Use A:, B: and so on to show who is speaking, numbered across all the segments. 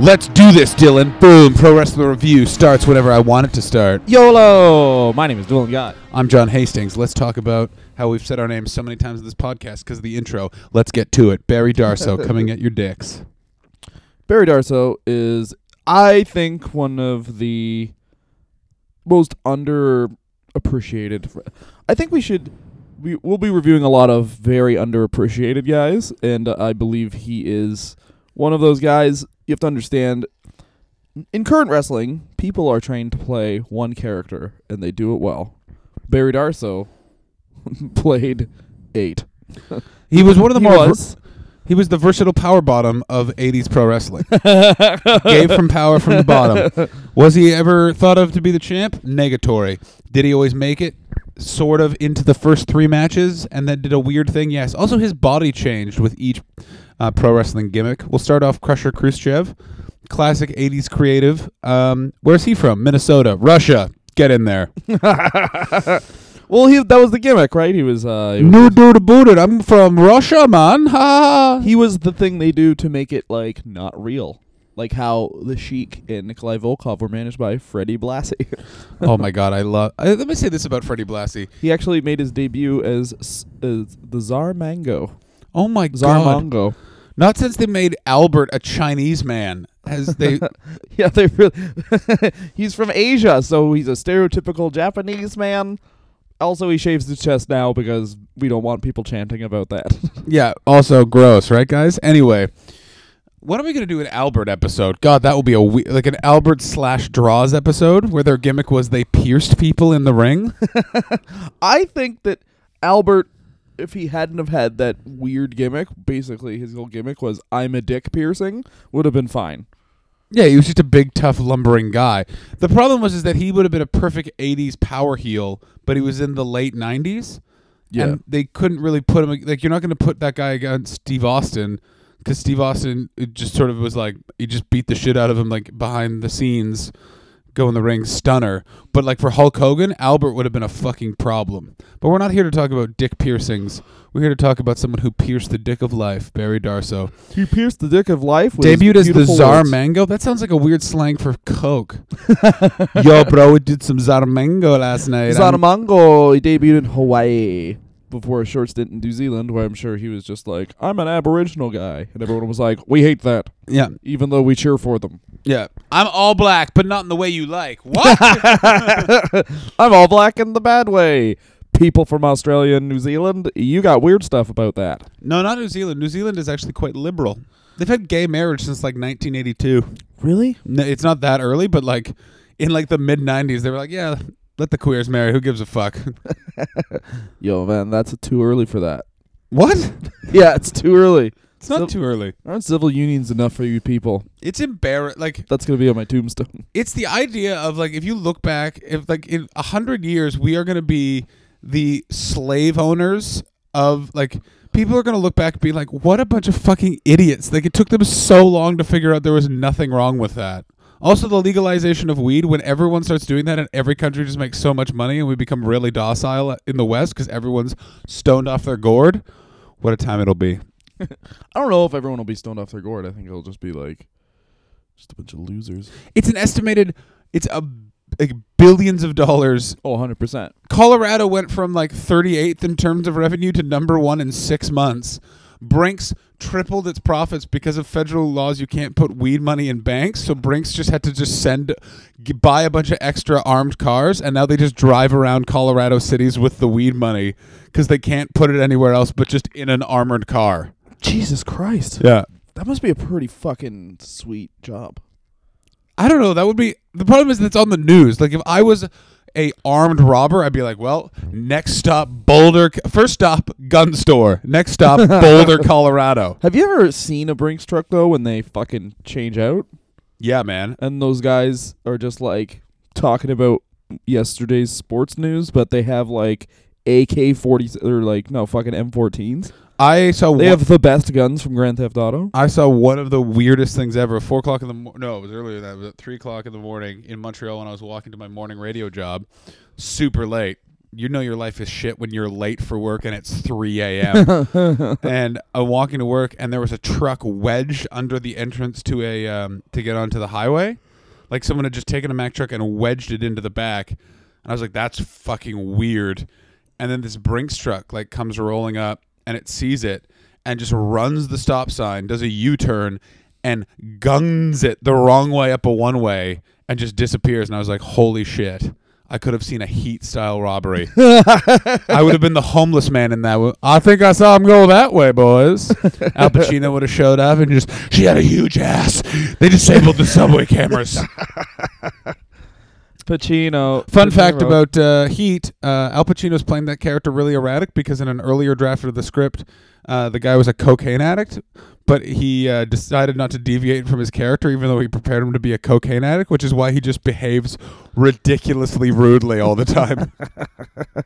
A: Let's do this, Dylan. Boom. Pro Wrestling Review starts whenever I want it to start.
B: YOLO! My name is Dylan Gott.
A: I'm John Hastings. Let's talk about how we've said our names so many times in this podcast because of the intro. Let's get to it. Barry Darsow coming at your dicks.
B: Barry Darsow is, I think, one of the most underappreciated. I think we should. We will be reviewing a lot of very underappreciated guys, and uh, I believe he is one of those guys. You have to understand. In current wrestling, people are trained to play one character, and they do it well. Barry Darsow played eight.
A: He was one of the
B: He
A: more.
B: was.
A: he was the versatile power bottom of 80s pro wrestling. Gave from power from the bottom. Was he ever thought of to be the champ? Negatory. Did he always make it? Sort of into the first three matches and then did a weird thing? Yes. Also, his body changed with each uh, pro wrestling gimmick. We'll start off Crusher Khrushchev, classic 80s creative. Um, where's he from? Minnesota. Russia. Get in there.
B: Well, he that was the gimmick, right? He was uh he was,
A: No dude booted. I'm from Russia, man. Ha.
B: he was the thing they do to make it like not real. Like how the Sheik and Nikolai Volkov were managed by Freddie Blassie.
A: oh my god, I love. Uh, let me say this about Freddie Blassie.
B: he actually made his debut as as the Tsar Mango.
A: Oh my
B: Tsar
A: god.
B: Mango.
A: Not since they made Albert a Chinese man has they
B: Yeah, they really He's from Asia, so he's a stereotypical Japanese man. Also, he shaves his chest now because we don't want people chanting about that.
A: Yeah, also gross, right guys? Anyway, when are we going to do an Albert episode? God, that will be a we- like an Albert slash draws episode where their gimmick was they pierced people in the ring.
B: I think that Albert, if he hadn't have had that weird gimmick, basically his whole gimmick was "I'm a dick piercing," would have been fine.
A: yeah, he was just a big tough lumbering guy. The problem was is that he would have been a perfect 80s power heel, but he was in the late 90s. and they couldn't really put him like you're not going to put that guy against Steve Austin because Steve Austin just sort of was like he just beat the shit out of him like behind the scenes, go in the ring stunner. But like for Hulk Hogan, Albert would have been a fucking problem. But we're not here to talk about dick piercings. We're here to talk about someone who pierced the dick of life, Barry Darsow.
B: he pierced the dick of life. With
A: Debuted as the Czar
B: words.
A: Mango. That sounds like a weird slang for coke. Yo, bro, we did some Czar Mango last night.
B: Czar
A: I'm-
B: Mango. He debuted in Hawaii before a short stint in New Zealand, where I'm sure he was just like, "I'm an Aboriginal guy," and everyone was like, "We hate that,"
A: yeah,
B: even though we cheer for them.
A: Yeah. I'm all black, but not in the way you like. What?
B: I'm all black in the bad way. People from Australia and New Zealand, you got weird stuff about that.
A: no, not New Zealand. New Zealand is actually quite liberal. They've had gay marriage since like 1982.
B: Really?
A: No, it's not that early, but like in like the mid 90s, they were like, yeah, let the queers marry. Who gives a fuck?
B: Yo, man, that's too early for that.
A: what?
B: Yeah, it's too early.
A: It's not
B: So-
A: too early.
B: Aren't civil unions enough for you people?
A: It's embarrassing. Like
B: That's gonna be on my tombstone.
A: it's the idea of like if you look back, if like in a hundred years we are gonna be the slave owners of like people are gonna look back and be like, what a bunch of fucking idiots! Like it took them so long to figure out there was nothing wrong with that. Also, the legalization of weed, when everyone starts doing that and every country just makes so much money and we become really docile in the West because everyone's stoned off their gourd, what a time it'll be.
B: I don't know if everyone will be stoned off their gourd. I think it'll just be like just a bunch of losers.
A: It's an estimated, it's a like billions of dollars
B: Oh, 100%.
A: Colorado went from like 38th in terms of revenue to number one in six months. Brinks tripled its profits because of federal laws. You can't put weed money in banks, so Brinks just had to just send, buy a bunch of extra armed cars, and now they just drive around Colorado cities with the weed money because they can't put it anywhere else but just in an armored car.
B: Jesus Christ.
A: Yeah,
B: That must be a pretty fucking sweet job.
A: I don't know. That would be the problem. Is that's on the news. Like if I was a armed robber, I'd be like, well, next stop Boulder. First stop gun store. Next stop Boulder, Colorado.
B: Have you ever seen a Brinks truck though when they fucking change out
A: Yeah, man.
B: and those guys are just like talking about yesterday's sports news, but they have like AK 40 or like no fucking M14s.
A: I saw
B: They
A: one,
B: have the best guns from Grand Theft Auto.
A: I saw one of the weirdest things ever. Four o'clock in the mo- no, it was earlier than that. It was at three o'clock in the morning in Montreal when I was walking to my morning radio job. Super late. you know your life is shit when you're late for work and it's 3 a.m. and I'm walking to work and there was a truck wedged under the entrance to a um, to get onto the highway. Like someone had just taken a Mack truck and wedged it into the back. And I was like, that's fucking weird. And then this Brinks truck like comes rolling up and it sees it and just runs the stop sign, does a U-turn and guns it the wrong way up a one way and just disappears. And I was like, holy shit. I could have seen a heat style robbery. I would have been the homeless man in that. one. I think I saw him go that way, boys. Al Pacino would have showed up and just, she had a huge ass. They disabled the subway cameras.
B: Pacino.
A: Fun
B: Pacino.
A: fact about uh, Heat: uh, Al Pacino's playing that character really erratic because in an earlier draft of the script, uh, the guy was a cocaine addict, but he uh, decided not to deviate from his character, even though he prepared him to be a cocaine addict, which is why he just behaves ridiculously rudely all the time.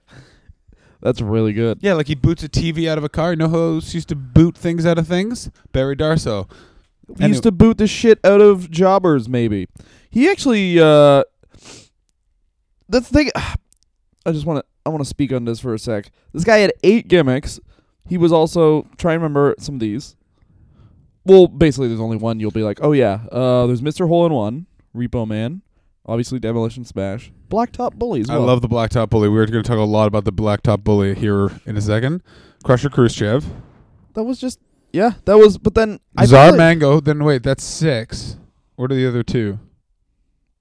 B: That's really good.
A: yeah, like he boots a TV out of a car. You know who else used to boot things out of things? Barry Darsow.
B: He used to boot the shit out of jobbers. Maybe he actually. uh That's the thing. I just want to. I want to speak on this for a sec. This guy had eight gimmicks. He was also try and remember some of these. Well, basically, there's only one. You'll be like, oh yeah. Uh, there's Mister Hole in One, Repo Man, obviously Demolition Smash, Blacktop Bully. As
A: I love the Blacktop Bully. We're going to talk a lot about the Blacktop Bully here in a second. Crusher Khrushchev.
B: that. Was just yeah. That was. But then I
A: Czar
B: like
A: Mango. Then wait, that's six. What are the other two?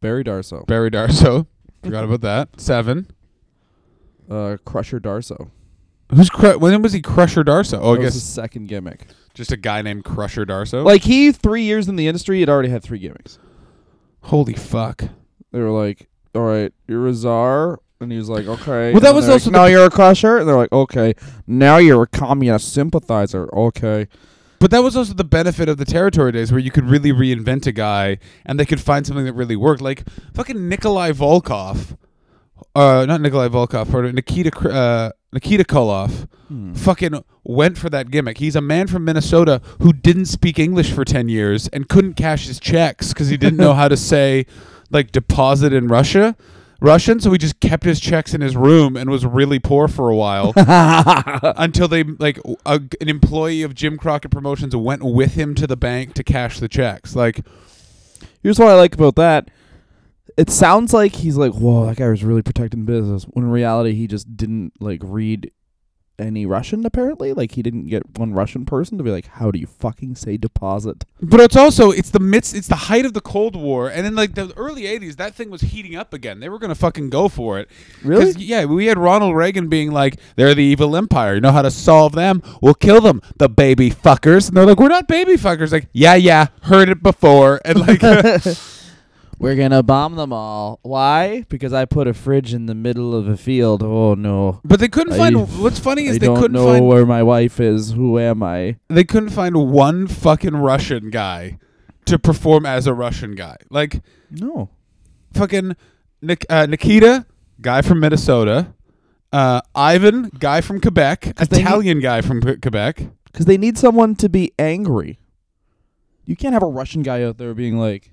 B: Barry Darsow,
A: Barry Darsow. Forgot about that. Seven.
B: uh, Crusher Darsow.
A: Who's cru- when was he Crusher Darsow? Oh, I
B: That was
A: guess
B: his second gimmick.
A: just a guy named Crusher Darsow.
B: Like he, three years in the industry, had already had three gimmicks.
A: holy fuck.
B: They were like, "All right, you're a czar," and he was like, "Okay."
A: Well, that
B: And
A: was
B: they're
A: also
B: like,
A: the-
B: now you're a crusher, and they're like, "Okay, now you're a communist sympathizer." Okay,
A: But that was also the benefit of the territory days where you could really reinvent a guy and they could find something that really worked. Like fucking Nikolai Volkov. Uh, not Nikolai Volkov, or Nikita uh, Nikita Koloff fucking went for that gimmick. He's a man from Minnesota who didn't speak English for 10 years and couldn't cash his checks because he didn't know how to say like deposit in Russia. Russian, so he just kept his checks in his room and was really poor for a while until they like a, an employee of Jim Crockett Promotions went with him to the bank to cash the checks. Like,
B: Here's what I like about that. It sounds like he's like, "Whoa, that guy was really protecting business." When in reality, he just didn't like read any Russian. Apparently, like he didn't get one Russian person to be like, "How do you fucking say deposit?"
A: but it's also it's the midst, it's the height of the Cold War, and in like the early '80s, that thing was heating up again. They were gonna fucking go for it. 'Cause, Yeah, we had Ronald Reagan being like, "They're the evil empire. You know how to solve them? We'll kill them, the baby fuckers." And they're like, "We're not baby fuckers." Like, yeah, yeah, heard it before, and like.
B: We're gonna bomb them all. Why? Because I put a fridge in the middle of a field. Oh no!
A: But they couldn't
B: I-
A: find. What's funny is
B: I
A: they
B: don't
A: couldn't
B: know
A: find.
B: where my wife is. Who am I?
A: they couldn't find one fucking Russian guy to perform as a Russian guy. Like
B: No.
A: fucking Nik- uh, Nikita, guy from Minnesota. Uh, Ivan, guy from Quebec,
B: they need-
A: Italian guy from P- Quebec.
B: Because they need someone to be angry. You can't have a Russian guy out there being like,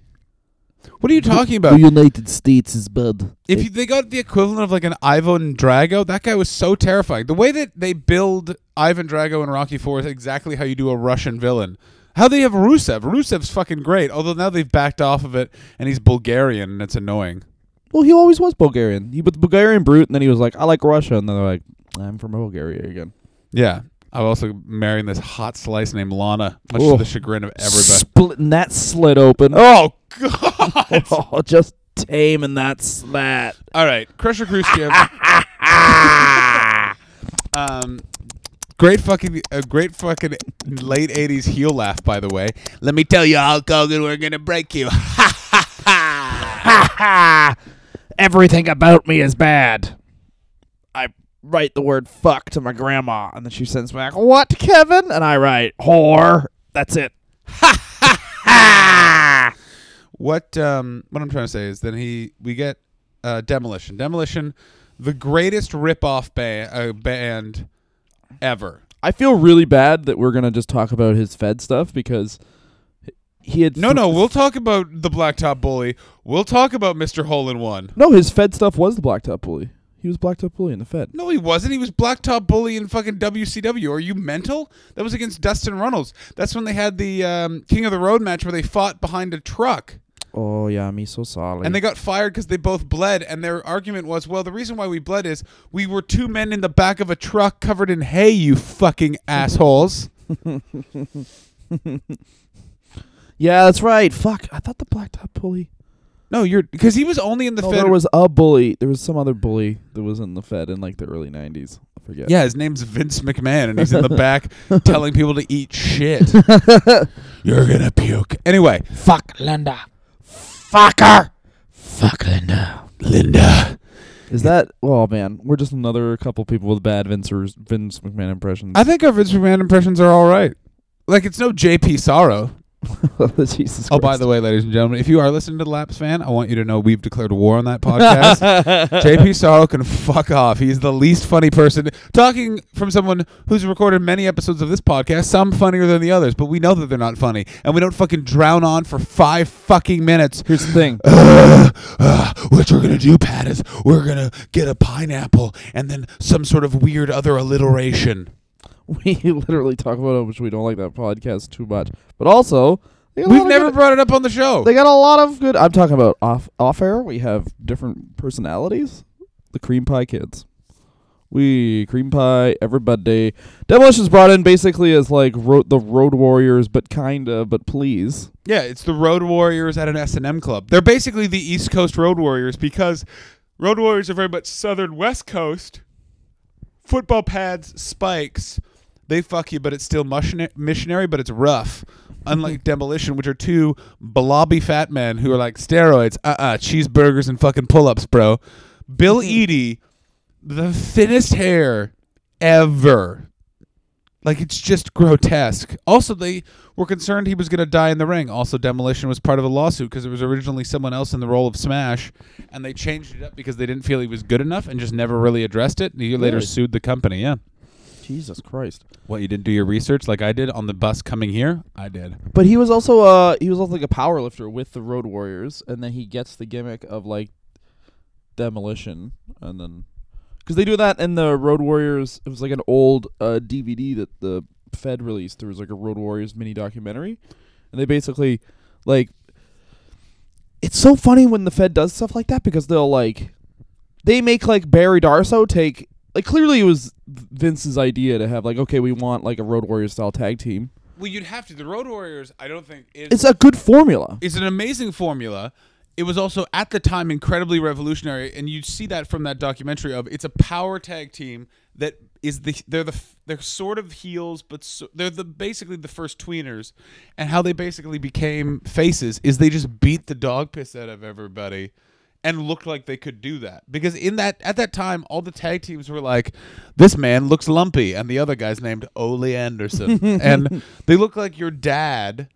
A: What are you talking about?
B: The United States is bad."
A: if you, they got the equivalent of like an Ivan Drago, that guy was so terrifying. The way that they build Ivan Drago in Rocky Four is exactly how you do a Russian villain. How they have Rusev. Rusev's fucking great, although now they've backed off of it and he's Bulgarian and it's annoying.
B: Well, he always was Bulgarian. He was the Bulgarian brute, and then he was like, "I like Russia," and then they're like, "I'm from Bulgaria again."
A: Yeah. I'm also marrying this hot slice named Lana, much to
B: Oh.
A: the chagrin of everybody.
B: Splitting that slit open.
A: Oh God!
B: Oh, just taming that slat.
A: All right, Crusher Khrushchev. um, great fucking, a great fucking late '80s heel laugh, by the way. Let me tell you, Hulk Hogan, we're gonna break you.
B: Everything about me is bad. I write the word fuck to my grandma, and then she sends back, What, Kevin? And I write, Whore. That's it.
A: What um, what I'm trying to say is then he we get uh, Demolition. Demolition, the greatest rip-off ba- uh, band ever.
B: I feel really bad that we're going to just talk about his Fed stuff because he had.
A: No, no, we'll talk about the Blacktop Bully. We'll talk about Mr. Hole in One.
B: No, his Fed stuff was the Blacktop Bully. He was blacktop bully in the Fed.
A: No, he wasn't. He was blacktop bully in fucking WCW. Are you mental? That was against Dustin Runnels. That's when they had the um, King of the Road match where they fought behind a truck.
B: Oh yeah, me so sorry.
A: And they got fired because they both bled. And their argument was, well, the reason why we bled is we were two men in the back of a truck covered in hay, you fucking assholes.
B: yeah, that's right. Fuck, I thought the blacktop bully.
A: No, you're because he was only in the
B: No,
A: Fed.
B: there was a bully. There was some other bully that was in the Fed in like the early '90s. I forget.
A: yeah, his name's Vince McMahon, and he's in the back telling people to eat shit. you're gonna puke. Anyway,
C: Fuck Linda. Fucker. Fuck Linda.
A: Linda.
B: Is that? Oh man, we're just another couple people with bad Vince or Vince McMahon impressions.
A: I think our Vince McMahon impressions are all right. Like it's no JP Sorrow.
B: Jesus.
A: Oh, by the way, ladies and gentlemen, if you are listening to the Lapsed Fan, I want you to know we've declared war on that podcast. JP Sorrow can fuck off. He's the least funny person. Talking from someone who's recorded many episodes of this podcast, some funnier than the others, but we know that they're not funny, and we don't fucking drown on for five fucking minutes.
B: Here's the thing.
A: Uh, uh, what we're gonna do, Pat, is we're gonna get a pineapple and then some sort of weird other alliteration.
B: we literally talk about how much we don't like that podcast too much, but also they got a lot
A: We've never brought it up on the show.
B: They got a lot of good. I'm talking about off off air. We have different personalities. The cream pie kids. We cream pie everybody. Demolition's brought in basically as like ro- the Road Warriors, but kinda, but please.
A: Yeah, it's the Road Warriors at an S and M club. They're basically the East Coast Road Warriors because Road Warriors are very much Southern West Coast. Football pads, spikes, they fuck you, but it's still missionary, but it's rough. Unlike Demolition, which are two blobby fat men who are like steroids, uh uh cheeseburgers and fucking pull ups, bro. Bill Eadie, the thinnest hair ever. Like it's just grotesque. Also, they were concerned he was going to die in the ring. Also, Demolition was part of a lawsuit because it was originally someone else in the role of Smash, and they changed it up because they didn't feel he was good enough and just never really addressed it. And he later sued the company. Yeah.
B: Jesus Christ.
A: What you didn't do your research like I did on the bus coming here? I did.
B: But he was also uh he was also like a power lifter with the Road Warriors, and then he gets the gimmick of like demolition, and then because they do that in the Road Warriors. It was like an old uh, DVD that the Fed released. There was like a Road Warriors mini documentary, and they basically like. It's so funny when the Fed does stuff like that because they'll like, they make like Barry Darso take like clearly it was Vince's idea to have like okay we want like a Road Warriors style tag team.
A: Well, you'd have to. The Road Warriors, I don't think is
B: It's a good formula.
A: it's an amazing formula. It was also at the time incredibly revolutionary, and you see that from that documentary of it's a power tag team that is the they're the they're sort of heels, but so, they're the basically the first tweeners, and how they basically became faces is they just beat the dog piss out of everybody. And looked like they could do that. Because in that at that time all the tag teams were like, this man looks lumpy, and the other guy's named Ole Anderson, and they look like your dad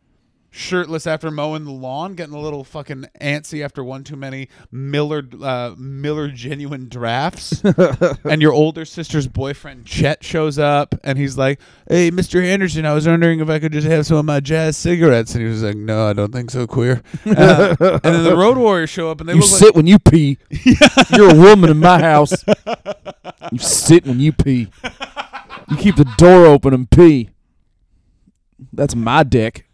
A: shirtless after mowing the lawn, getting a little fucking antsy after one too many Miller uh, Miller genuine drafts, and your older sister's boyfriend Chet shows up, and he's like, "Hey, Mister Anderson, I was wondering if I could just have some of my jazz cigarettes," and he was like, "No, I don't think so, queer." Uh, and then the Road Warriors show up, and they
B: You sit when you pee. You're a woman in my house. You sit when you pee. You keep the door open and pee. That's my dick.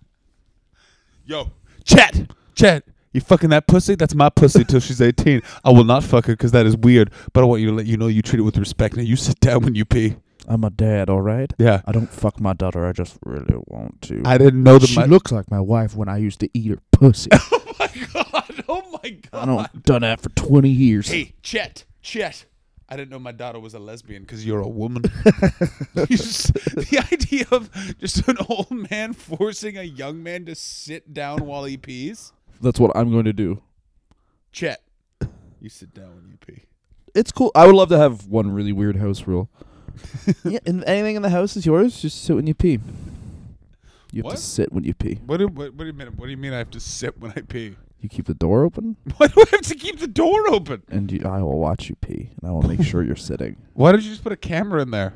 A: Like, "Yo, Chet, Chet." You fucking that pussy? That's my pussy till she's 18. I will not fuck her because that is weird. But I want you to let you know you treat it with respect. Now you sit down when you pee.
B: I'm a dad, all right?
A: Yeah.
B: I don't fuck my daughter. I just really want to.
A: I didn't know that
B: she
A: my
B: looks like my wife when I used to eat her pussy.
A: Oh my god! Oh my god!
B: I don't done that for 20 years.
A: Hey, Chet, Chet. I didn't know my daughter was a lesbian because you're a woman. Just- the idea of just an old man forcing a young man to sit down while he pees.
B: That's what I'm going to do.
A: Chet, you sit down when you pee.
B: It's cool. I would love to have one really weird house rule. yeah, and anything in the house is yours. Just sit when you pee. You have
A: What?
B: to sit when you pee.
A: What do, what, what do you mean? What do you mean I have to sit when I pee?
B: You keep the door open,
A: Why do I have to keep the door open?
B: and you, I will watch you pee, and I will make sure you're sitting.
A: Why don't you just put a camera in there?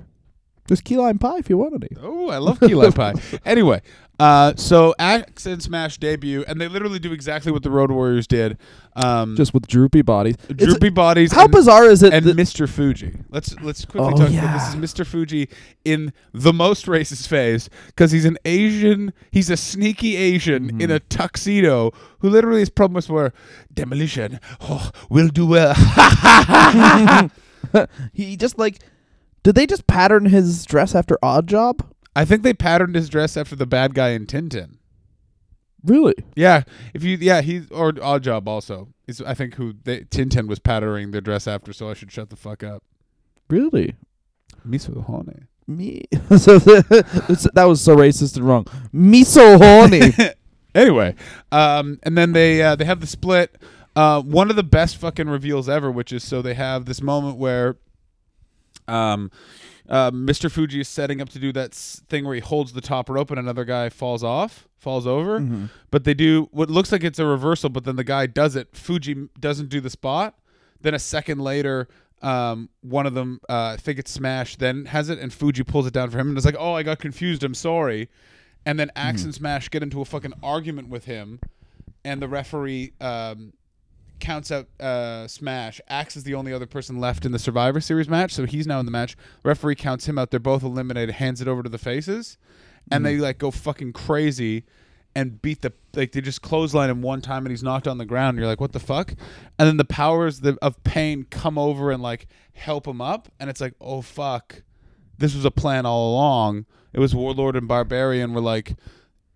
B: There's key lime pie if you want any.
A: Oh, I love key lime pie. Anyway, uh, so Axe and Smash debut, and they literally do exactly what the Road Warriors did. Um,
B: Just with droopy bodies. It's-
A: droopy bodies.
B: How
A: and,
B: bizarre is it?
A: and
B: that-
A: Mr. Fuji. Let's let's quickly
B: Oh,
A: talk
B: yeah.
A: about this. Is Mr. Fuji in the most racist phase because he's an Asian. He's a sneaky Asian
B: Mm-hmm.
A: in a tuxedo who literally his promise were demolition. Oh, we'll do well.
B: he just like. Did they just pattern his dress after Odd Job?
A: I think they patterned his dress after the bad guy in Tintin.
B: Really?
A: Yeah, if you yeah he or Odd Job also is I think who they, Tintin was patterning their dress after, so I should shut the fuck up.
B: Really?
A: Me so horny.
B: Me. so the, that was so racist and wrong. Me so horny.
A: Anyway, um, and then they uh, they have the split. Uh, one of the best fucking reveals ever, which is so they have this moment where, um, uh, Mr. Fuji is setting up to do that s- thing where he holds the top rope and another guy falls off, falls over.
B: Mm-hmm.
A: But they do what looks like it's a reversal, but then the guy does it. Fuji doesn't do the spot. Then a second later, um, one of them, uh, I think it's Smash, then has it, and Fuji pulls it down for him, and it's like, "Oh, I got confused. I'm sorry." And then Axe
B: Hmm.
A: and Smash get into a fucking argument with him, and the referee um, counts out uh, Smash. Axe is the only other person left in the Survivor Series match, so he's now in the match. Referee counts him out. They're both eliminated. Hands it over to the faces, and they like go fucking crazy and beat the like they just clothesline him one time and he's knocked on the ground. And you're like, what the fuck? And then the powers of pain come over and like help him up, and it's like, oh fuck, this was a plan all along. It was Warlord and Barbarian were like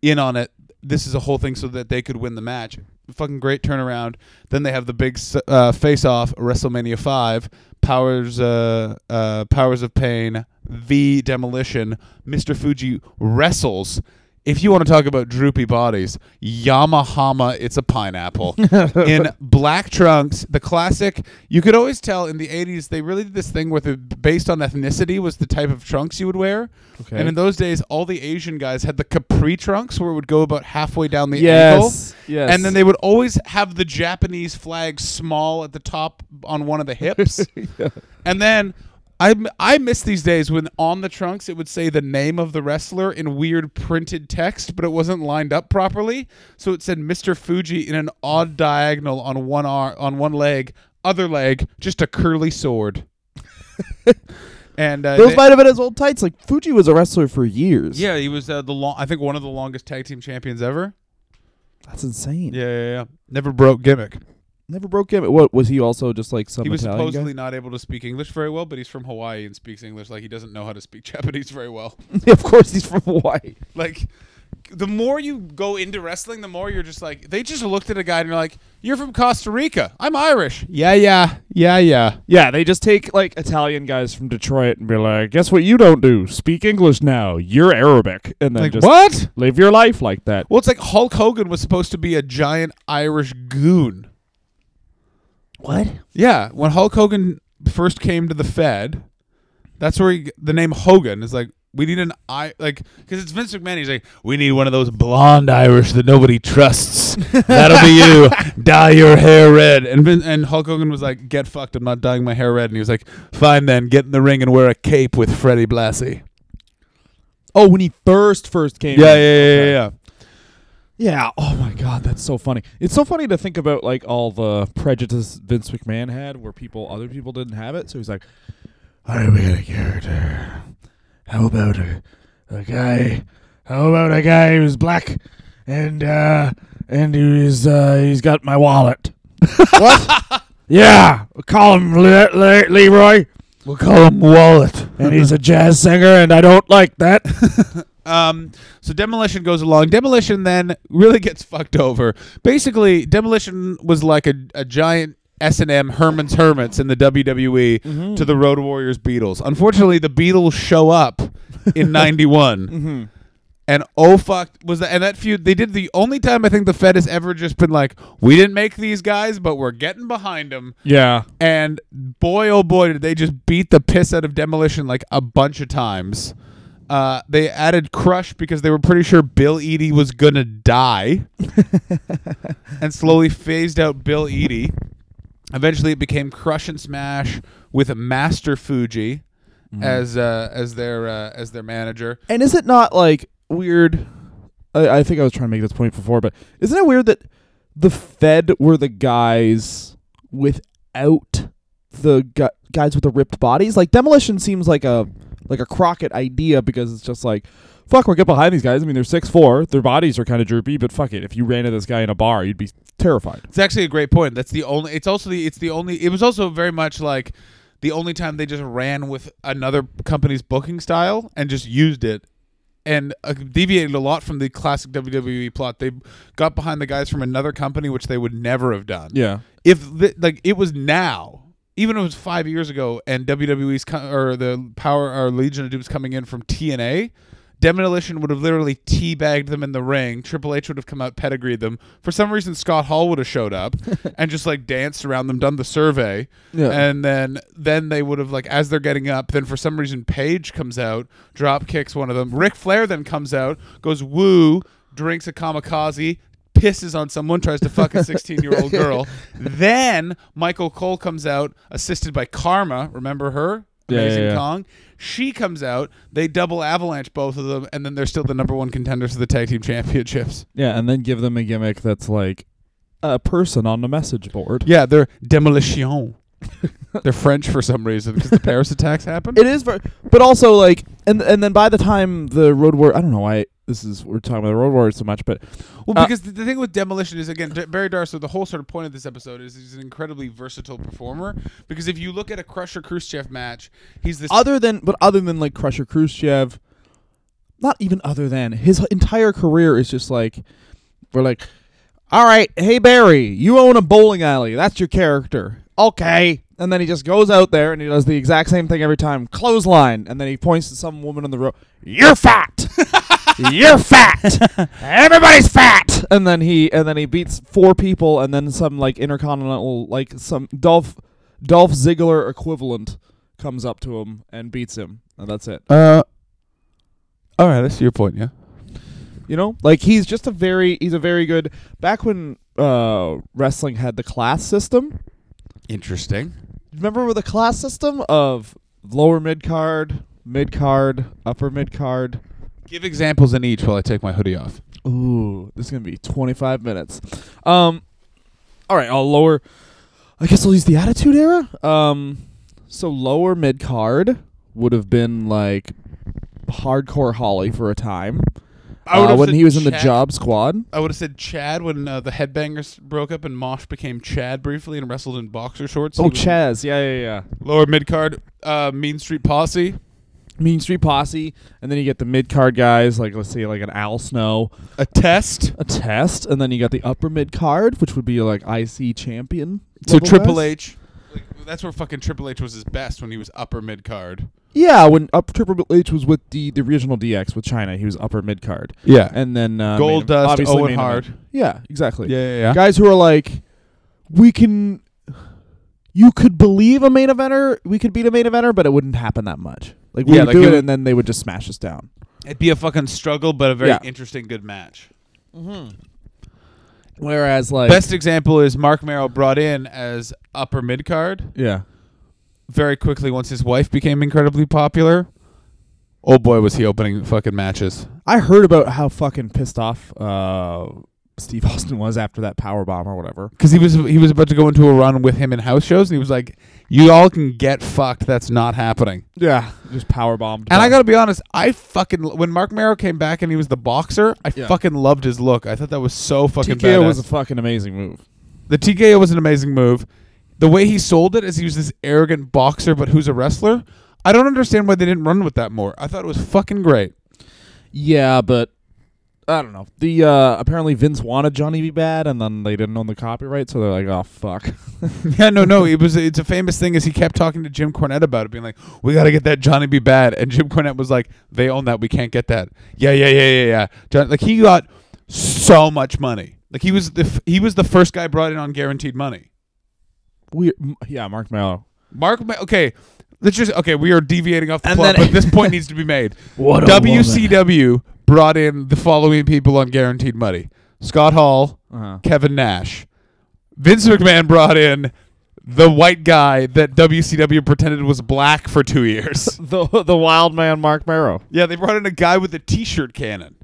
A: in on it. This is a whole thing so that they could win the match. Fucking great turnaround. Then they have the big uh, face off WrestleMania five. Powers, uh, uh, Powers of Pain, V Demolition. Mr. Fuji wrestles. If you want to talk about droopy bodies, Yamahama, it's a pineapple. in black trunks, the classic. You could always tell in the 80s, they really did this thing where, it based on ethnicity was the type of trunks you would wear.
B: Okay.
A: And in those days, all the Asian guys had the capri trunks where it would go about halfway down the ankle.
B: yes. Yes.
A: And then they would always have the Japanese flag small at the top on one of the hips.
B: Yeah.
A: And then I I miss these days when on the trunks it would say the name of the wrestler in weird printed text, but it wasn't lined up properly. So it said Mr. Fuji in an odd diagonal on one arm, on one leg, other leg, just a curly sword. and uh,
B: Those
A: they-
B: might have been his old tights. Like Fuji was a wrestler for years.
A: yeah, he was uh, the long. I think one of the longest tag team champions ever.
B: That's insane.
A: Yeah, yeah, yeah. Never broke gimmick.
B: Never broke him. What was he also just like some
A: he was
B: Italian
A: supposedly not able to speak English very well, but he's from Hawaii and speaks English like he doesn't know how to speak Japanese very well.
B: of course, he's from Hawaii.
A: Like, the more you go into wrestling, the more you're just like, they just looked at a guy and you're like, you're from Costa Rica. I'm Irish. Yeah, yeah, yeah, yeah.
B: Yeah, they just take like Italian guys from Detroit and be like, "Guess what? You don't do. Speak English now. You're Arabic." And then
A: Like,
B: just
A: what?
B: live your life like that.
A: Well, it's like Hulk Hogan was supposed to be a giant Irish goon.
B: What?
A: Yeah, when Hulk Hogan first came to the Fed, that's where he, the name Hogan is like. We need an I like because it's Vince McMahon. He's like, we need one of those blonde Irish that nobody trusts. That'll be you. Dye your hair red. And Vin, and Hulk Hogan was like, get fucked. I'm not dyeing my hair red. And he was like, fine then, get in the ring and wear a cape with Freddie Blassie.
B: Oh, when he first first came.
A: Yeah,
B: in.
A: yeah, yeah,
B: Okay.
A: yeah,
B: Yeah. Oh my God, that's so funny. It's so funny to think about like all the prejudice Vince McMahon had, where people, other people didn't have it. So he's like,
C: All right, we got a character. How about a, a guy? How about a guy who's black and uh and he's uh he's got my wallet.
B: "What?
C: Yeah, we'll call him Le- Le- Leroy,
A: We'll call him Wallet.
C: and he's a jazz singer, and I don't like that.
A: Um, so demolition goes along. Demolition then really gets fucked over. Basically, demolition was like a, a giant S and M Herman's Hermits in the WWE to the Road Warriors Beatles. Unfortunately, the Beatles show up in '91.
B: mm-hmm.
A: And oh fuck was that and that feud they did the only time I think the Fed has ever just been like we didn't make these guys but we're getting behind them
B: Yeah.
A: and boy oh boy did they just beat the piss out of demolition like a bunch of times uh, they added crush because they were pretty sure bill eadie was gonna die and slowly phased out bill eadie eventually it became crush and smash with master fuji
B: Mhm.
A: as uh, as their uh, as their manager.
B: And is it not like weird? I, I think I was trying to make this point before, but isn't it weird that the Fed were the guys without the gu- guys with the ripped bodies? Like demolition seems like a like a Crockett idea because it's just like. Fuck, we'll get behind these guys. I mean, they're six four. Their bodies are kind of droopy, but fuck it. If you ran into this guy in a bar, you'd be terrified.
A: It's actually a great point. That's the only. It's also the. It's the only. It was also very much like the only time they just ran with another company's booking style and just used it. And uh, deviated a lot from the classic WWE plot. They got behind the guys from another company, which they would never have done.
B: Yeah.
A: if the, like it was now, even if it was five years ago, and WWE's or the Power or Legion of Doom is coming in from TNA, Demolition would have literally teabagged them in the ring. Triple H would have come out, pedigreed them. For some reason, Scott Hall would have showed up and just like danced around them, done the survey,
B: Yeah.
A: and then then they would have like as they're getting up. Then for some reason, Paige comes out, drop kicks one of them. Ric Flair then comes out, goes woo, drinks a kamikaze, pisses on someone, tries to fuck a 16 year old girl. then Michael Cole comes out, assisted by Karma. Remember her?
B: Yeah,
A: Amazing
B: yeah, yeah.
A: Kong. She comes out. They double avalanche both of them, and then they're still the number one contenders for the tag team championships.
B: Yeah, and then give them a gimmick that's like a person on the message board.
A: Yeah, they're demolition. they're French for some reason because the Paris attacks happened.
B: It is, ver- but also like, and and then by the time the Road War, I don't know why this is we're talking about the Road Warriors so much, but
A: Well,
B: Uh,
A: because the, the thing with Demolition is again D- Barry Darsow. The whole sort of point of this episode is he's an incredibly versatile performer. Because if you look at a Crusher Khrushchev match, he's this.
B: other than but other than like Crusher Khrushchev, not even other than his entire career is just like we're like, all right, hey Barry, you own a bowling alley. That's your character. Okay. And then he just goes out there and he does the exact same thing every time. Clothesline. And then he points to some woman on the road. You're fat. You're fat. Everybody's fat. And then he and then he beats four people and then some like intercontinental like some Dolph Dolph Ziggler equivalent comes up to him and beats him. And that's it.
A: uh, all right, that's your point. Yeah.
B: You know? Like he's just a very he's a very good back when uh wrestling had the class system.
A: Interesting.
B: Remember with the class system of lower mid card, mid card, upper mid card.
A: Give examples in each while I take my hoodie off.
B: Ooh, this is gonna be twenty five minutes. Um, all right, I'll lower. I guess I'll use the Attitude Era. Um, so lower mid card would have been like hardcore Holly for a time.
A: I
B: Uh, when he was in the
A: Chad-
B: Job Squad.
A: I would have said Chad when uh, the Headbangers broke up and Mosh became Chad briefly and wrestled in boxer shorts.
B: Oh, Chaz, yeah, yeah, yeah.
A: Lower mid card, uh, Mean Street Posse.
B: Mean Street Posse, and then you get the mid card guys like let's say like an Al Snow,
A: A test.
B: a Test, and then you got the upper mid card, which would be like IC champion.
A: So Triple
B: guys.
A: H. Like, that's where fucking Triple H was his best when he was upper mid card.
B: Yeah, when up Triple H was with the the original DX with Chyna, he was upper mid card,
A: Yeah.
B: and then uh,
A: Gold
B: main-
A: Dust,
B: obviously
A: Owen
B: main
A: Hart.
B: event. Yeah, exactly.
A: Yeah, yeah, yeah.
B: Guys who are like, we can, you could believe a main eventer, we could beat a main eventer, but it wouldn't happen that much. Like we
A: Yeah,
B: would
A: like
B: do
A: it
B: it,
A: would-
B: and then they would just smash us down.
A: It'd be a fucking struggle, but a very
B: Yeah.
A: interesting, good match.
B: Whereas like
A: Best example is Marc Mero brought in as upper mid card
B: yeah,
A: very quickly once his wife became incredibly popular. Oh boy, was he opening fucking matches.
B: I heard about how fucking pissed off uh, Steve Austin was after that power bomb or whatever.
A: Because he was he was about to go into a run with him in house shows, and he was like, "You all can get fucked. That's not happening."
B: Yeah, just power bombed.
A: And I gotta be honest, I fucking when Marc Mero came back and he was the boxer, I
B: Yeah.
A: fucking loved his look. I thought that was so fucking
B: TKO
A: badass.
B: was a fucking amazing move.
A: the TKO was an amazing move. The way he sold it is he was this arrogant boxer, but who's a wrestler. I don't understand why they didn't run with that more. I thought it was fucking great.
B: Yeah, but I don't know. The uh apparently Vince wanted Johnny B. Bad, and then they didn't own the copyright, so they're like, "Oh fuck."
A: yeah, no, no. It was it's a famous thing. Is he kept talking to Jim Cornette about it, being like, "We got to get that Johnny B. Bad," and Jim Cornette was like, "They own that. We can't get that." Yeah, yeah, yeah, yeah, yeah. John, like he got so much money. Like he was the f- he was the first guy brought in on guaranteed money.
B: We yeah, Marc Mero.
A: Mark, Ma- okay, let's just okay. We are deviating off the
B: And
A: plot, but this point needs to be made.
C: What a
A: WCW brought in the following people on guaranteed money: Scott Hall,
B: Uh-huh.
A: Kevin Nash. Vince McMahon brought in the white guy that WCW pretended was black for two years.
B: the the wild man Marc Mero.
A: yeah, they brought in a guy with a T-shirt cannon.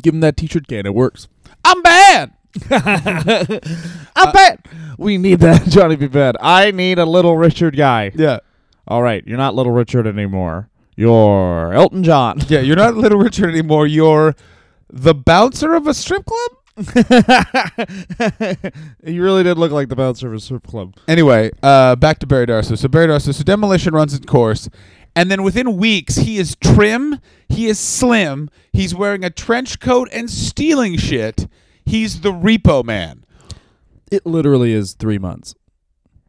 B: Give him that t-shirt can. It works.
A: I'm bad.
B: I bet we need that Johnny B. Bad. I need a little Richard guy.
A: Yeah,
B: All right, you're not little Richard anymore. You're Elton John.
A: yeah. You're not Little Richard anymore. You're the bouncer of a strip club.
B: he really did look like the bouncer of a strip club.
A: Anyway, uh, back to Barry Darsow. So Barry Darsow, so demolition runs its course, and then within weeks he is trim, he is slim, he's wearing a trench coat and stealing shit. He's the Repo Man.
B: It literally is three months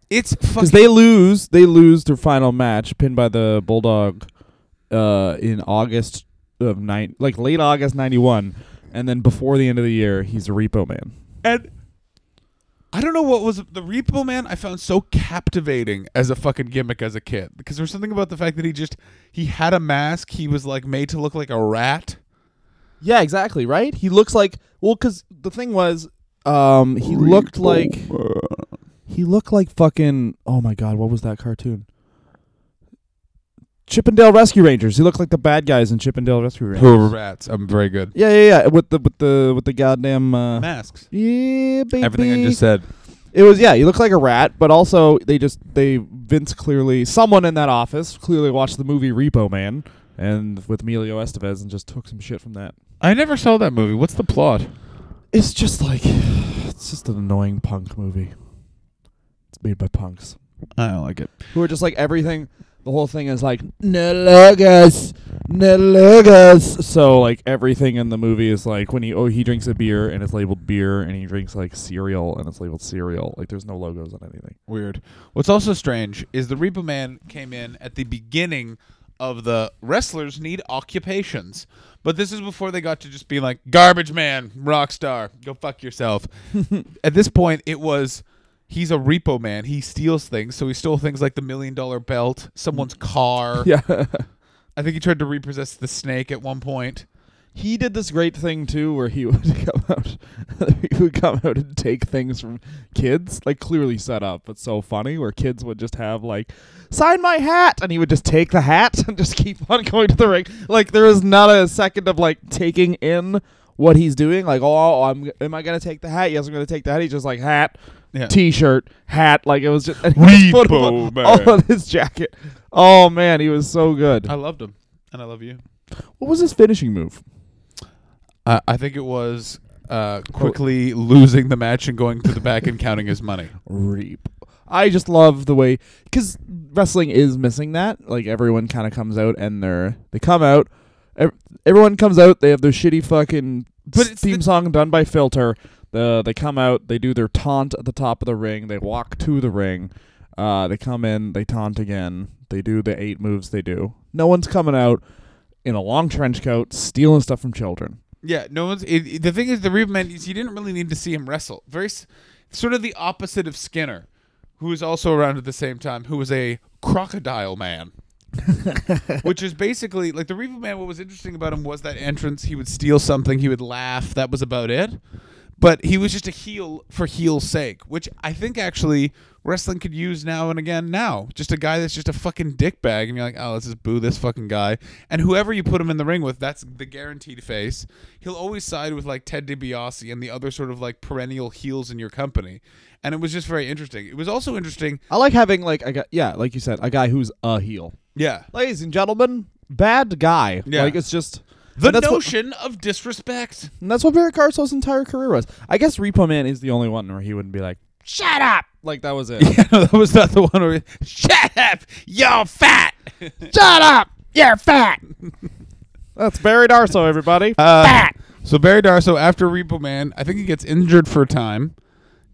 A: It's
B: because they lose. They lose their final match, pinned by the Bulldog, uh, in August of nine, like late August '91, and then before the end of the year, he's a Repo Man.
A: and I don't know what was the Repo Man. I found so captivating as a fucking gimmick as a kid because there's something about the fact that he just he had a mask. He was like made to look like a rat.
B: Yeah, exactly. Right? He looks like well, because the thing was, um, he looked like he looked like fucking. Oh my god, what was that cartoon? Chip 'n Dale Rescue Rangers. He looked like the bad guys in Chip 'n Dale Rescue Rangers.
A: Who are rats? I'm very good.
B: Yeah, yeah, yeah. With the with the with the goddamn. Uh,
A: Masks.
B: yeah, baby.
A: Everything I just said.
B: It was yeah. He looked like a rat, but also they just they Vince clearly someone in that office clearly watched the movie Repo Man and with Emilio Estevez and just took some shit from that.
A: I never saw that movie. What's the plot?
B: It's just like it's just an annoying punk movie. It's made by punks
A: I don't like it.
B: who are just like everything. The whole thing is like Nalagas, Nalagas. So like everything in the movie is like when he oh he drinks a beer and it's labeled beer and he drinks like cereal and it's labeled cereal. Like there's no logos on anything.
A: Weird. What's also strange is the Repo Man came in at the beginning of the wrestlers need occupations. But this is before they got to just be like garbage man, rock star, go fuck yourself. at this point it was he's a repo man. He steals things. So he stole things like the million dollar belt, someone's mm. car.
B: Yeah.
A: I think he tried to repossess the snake at one point.
B: He did this great thing too, where he would come out, he would come out and take things from kids, like clearly set up, but so funny. Where kids would just have like, sign my hat, and he would just take the hat and just keep on going to the ring. Like there was not a second of like taking in what he's doing. Like, oh, I'm, am I gonna take the hat? Yes, I'm gonna take the hat. He's just like hat,
A: Yeah.
B: t-shirt, hat. Like it was just
A: Repo
B: on-
A: Man.
B: all on his jacket. Oh man, he was so good.
A: I loved him. And I love you.
B: What was his finishing move?
A: Uh, I think it was uh, quickly losing the match and going to the back and counting his money.
B: reap. I just love the way because wrestling is missing that. Like everyone kind of comes out and they're they come out. Ev- Everyone comes out. They have their shitty fucking
A: But
B: theme
A: the-
B: song done by Filter. The they come out. They do their taunt at the top of the ring. They walk to the ring. Uh, they come in. They taunt again. They do the eight moves. They do. No one's coming out in a long trench coat stealing stuff from children.
A: Yeah, no one's. It, it- the thing is, the Reaper Man is you didn't really need to see him wrestle. Very sort of the opposite of Skinner, who was also around at the same time, who was a crocodile man. Which is basically like the Reaper Man. What was interesting about him was that entrance. He would steal something. He would laugh. That was about it. But he was just a heel for heel's sake, which I think actually wrestling could use now and again. Now, just a guy that's just a fucking dickbag, and you're like, oh, let's just boo this fucking guy. And whoever you put him in the ring with, that's the guaranteed face. He'll always side with like Ted DiBiase and the other sort of like perennial heels in your company. And it was just very interesting. It was also interesting.
B: I like having like a guy, yeah, like you said, a guy who's a heel.
A: Yeah.
B: ladies and gentlemen, bad guy.
A: Yeah.
B: Like it's just
A: The
B: that's what-
A: notion of disrespect.
B: and that's what Barry Carso's entire career was. I guess Repo Man is the only one where he wouldn't be like, "Shut up!" Like that was it.
A: Yeah, no, that was not the one where he, shut up, you're fat.
B: Shut up! You're fat. that's Barry Darsow, everybody.
A: Uh, So Barry Darsow, after Repo Man, I think he gets injured for a time,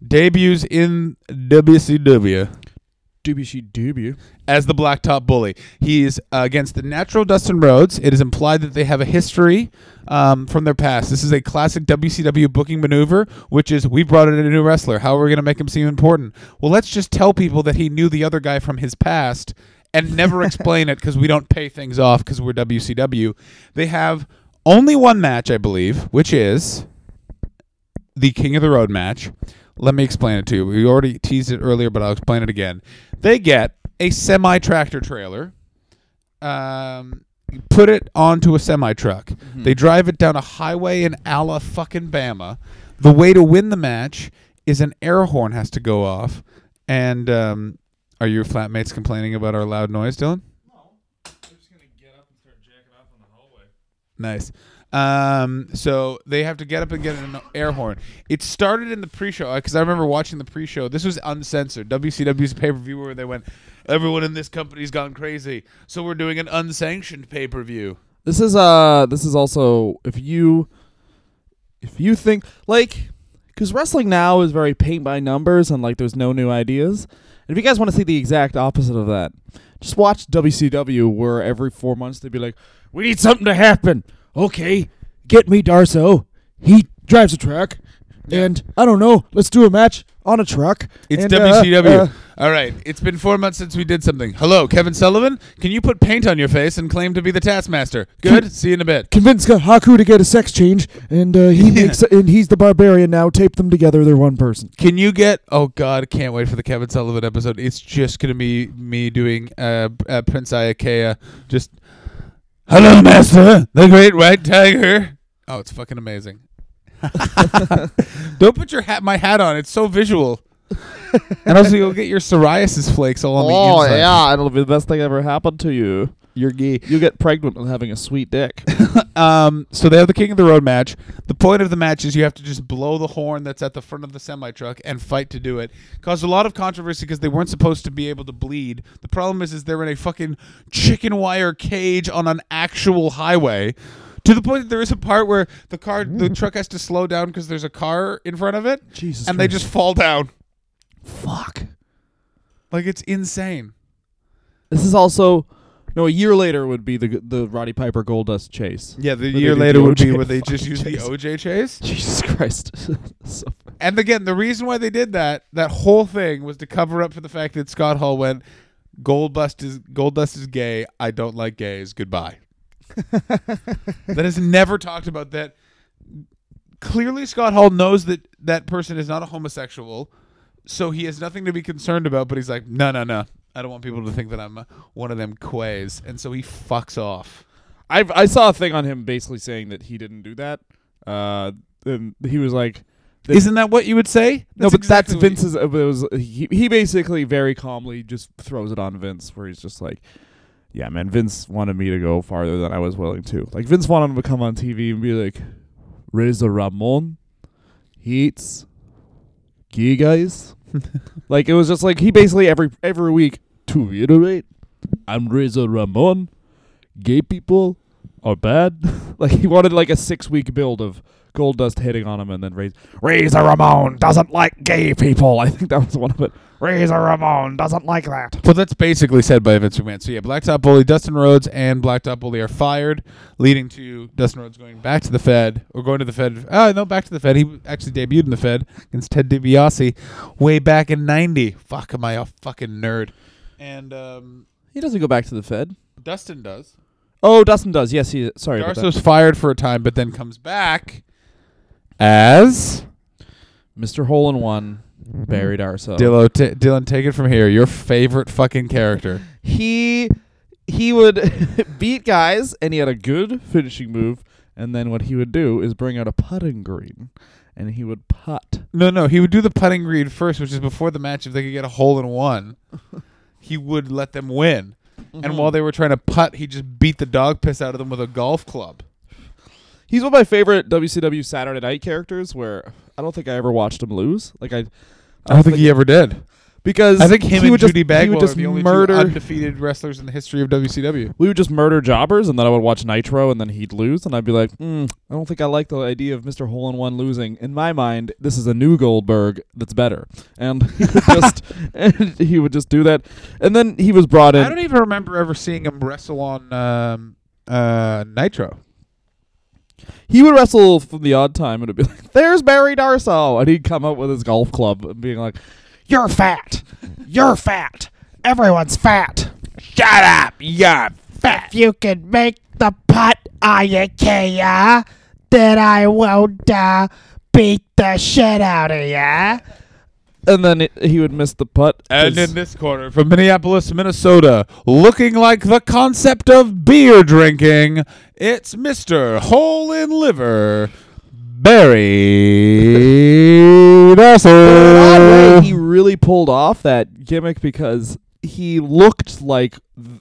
A: debuts in WCW
B: Doobie doobie.
A: as the Blacktop Bully. He's uh, against the natural Dustin Rhodes. It is implied that they have a history um, from their past. This is a classic WCW booking maneuver, which is we brought in a new wrestler. How are we going to make him seem important? Well, let's just tell people that he knew the other guy from his past and never explain it because we don't pay things off because we're WCW. They have only one match, I believe, which is the King of the Road match. Let me explain it to you. We already teased it earlier, but I'll explain it again. They get a semi tractor trailer, um, put it onto a semi truck. They drive it down a highway in Ala fucking Bama. The way to win the match is an air horn has to go off. And um, are your flatmates complaining about our loud noise, Dylan? No, they're just gonna get up and start jacking off in the hallway. Nice. Um, so they have to get up and get an air horn. It started in the pre-show because I remember watching the pre-show. This was uncensored. WCW's pay-per-view where they went, everyone in this company's gone crazy, so we're doing an unsanctioned pay-per-view.
B: This is uh this is also if you if you think like cuz wrestling now is very paint by numbers and like there's no new ideas. And if you guys want to see the exact opposite of that, just watch WCW where every 4 months they'd be like,
C: We need something to happen. Okay, get me Darsow. He drives a truck. And I don't know, let's do a match on a truck.
A: It's
C: And, uh,
A: WCW.
C: uh,
A: All right. It's been four months since we did something. Hello, Kevin Sullivan. Can you put paint on your face and claim to be the Taskmaster? Good. See you in a bit.
C: convince Haku to get a sex change, and uh, he
A: Yeah.
C: makes and he's the barbarian now. Tape them together; they're one person.
A: Can you get? Oh God, I can't wait for the Kevin Sullivan episode. It's just gonna be me doing uh, uh Prince Iaukea. Just hello, Master, the Great White Tiger. Oh, it's fucking amazing. Don't put your hat, my hat on. It's so visual. and also, you'll get your psoriasis flakes all on the
B: "Oh
A: inside.
B: yeah, it'll be the best thing ever happened to you.
A: You're gay.
B: You get pregnant with having a sweet dick."
A: Um, so they have the King of the Road match. The point of the match is you have to just blow the horn that's at the front of the semi truck and fight to do it. Caused a lot of controversy because they weren't supposed to be able to bleed. The problem is, is they're in a fucking chicken wire cage on an actual highway. To the point that there is a part where the car, the truck has to slow down because there's a car in front of it,
C: Jesus,
A: and they
C: Christ.
A: just fall down.
C: fuck.
A: Like it's insane.
B: This is also no. A year later would be the the Roddy Piper Goldust chase.
A: Yeah, the year
B: do the
A: later would be
B: OJ
A: where they just
B: fucking
A: use the. OJ chase.
B: Jesus Christ! so,
A: And again, the reason why they did that, that whole thing was to cover up for the fact that Scott Hall went, Goldust is Goldust is gay. I don't like gays. Goodbye. that is never talked about. That clearly Scott Hall knows that that person is not a homosexual, so he has nothing to be concerned about. But he's like, no, no, no. I don't want people to think that I'm one of them quays, and so he fucks off.
B: I I saw a thing on him basically saying that he didn't do that. Uh, and he was like, That-
A: Isn't that what you would say?
B: no, but
A: exactly
B: that's Vince's. uh, It was he, he basically very calmly just throws it on Vince, where he's just like, "Yeah, man, Vince wanted me to go farther than I was willing to. Like Vince wanted him to come on TV and be like, Razor Ramon, he eats gay guys. like it was just like he basically every every week to reiterate, I'm Razor Ramon. Gay people are bad. like he wanted like a six week build of Goldust hitting on him and then raise
C: Razor Ramon doesn't like gay people.
B: I think that was one of it.
C: Razor Ramon doesn't like that.
A: Well, that's basically said by Vince McMahon. So yeah, Blacktop Bully, Dustin Rhodes, and Blacktop Bully are fired, leading to Dustin Rhodes going back to the Fed or going to the Fed. Oh no, back to the Fed. He actually debuted in the Fed against Ted DiBiase way back in '90. Fuck, am I a fucking nerd? And um,
B: He doesn't go back to the Fed.
A: Dustin does.
B: Oh, Dustin does. Yes, he. Sorry. about that.
A: Darsow's fired for a time, but then comes back as
B: Mr. Hole in One, buried ourselves.
A: Dillo. T- Dylan, take it from here. Your favorite fucking character.
B: he he would beat guys, and he had a good finishing move. And then what he would do is bring out a putting green, and he would putt.
A: No, no, he would do the putting green first, which is before the match. If they could get a hole in one, he would let them win.
B: Mm-hmm.
A: And while they were trying to putt, he just beat the dog piss out of them with a golf club.
B: He's one of my favorite WCW Saturday Night characters. Where I don't think I ever watched him lose. Like I, I,
A: I don't think he ever did.
B: because
A: I think him
B: he
A: and
B: would just,
A: Judy
B: he
A: Bagwell
B: would just
A: are the only
B: murder.
A: two undefeated wrestlers in the history of WCW.
B: we would just murder jobbers, and then I would watch Nitro, and then he'd lose, and I'd be like, mm, I don't think I like the idea of Mr. Hole in One losing. In my mind, this is a new Goldberg that's better, and he would just and he would just do that, and then he was brought in.
A: I don't even remember ever seeing him wrestle on um, uh, Nitro.
B: He would wrestle from the odd time, and it'd be like, "There's Barry Darsow," and he'd come up with his golf club and being like,
C: You're fat. You're fat. Everyone's fat.
A: Shut up, you're fat.
C: If you can make the putt, Iaukea, then I won't uh, beat the shit out of ya.
B: And then it, he would miss the putt.
A: And in this corner from Minneapolis, Minnesota, looking like the concept of beer drinking, it's Mr. Hole in Liver, Barry
B: But in an odd way,
A: Dassel.
B: he really pulled off that gimmick because he looked like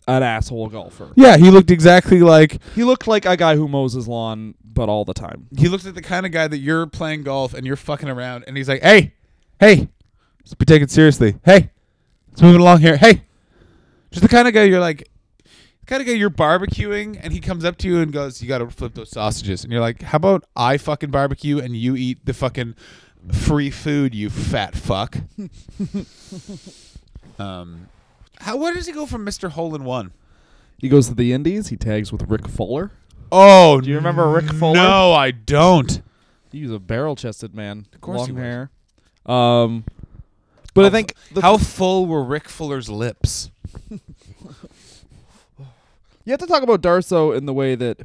B: an asshole golfer.
A: Yeah, he looked exactly like
B: He looked like a guy who mows his lawn, but all the time.
A: he looks like the kind of guy that you're playing golf and you're fucking around, and he's like, "Hey, hey, let's be taken seriously. Hey, let's move it along here. Hey." Just the kind of guy you're like, kind of guy you're barbecuing, and he comes up to you and goes, "You got to flip those sausages," and you're like, "How about I fucking barbecue and you eat the fucking free food, you fat fuck." um, how where does he go from Mister Hole in One?
B: He goes to the Indies. He tags with Rick Fuller.
A: Oh,
B: Do you remember Rick Fuller?
A: No, I don't.
B: He was a barrel-chested man,
A: Of course
B: long
A: he was.
B: hair. Um, but I think the
A: How full were Rick Fuller's lips?
B: You have to talk about Darsow in the way that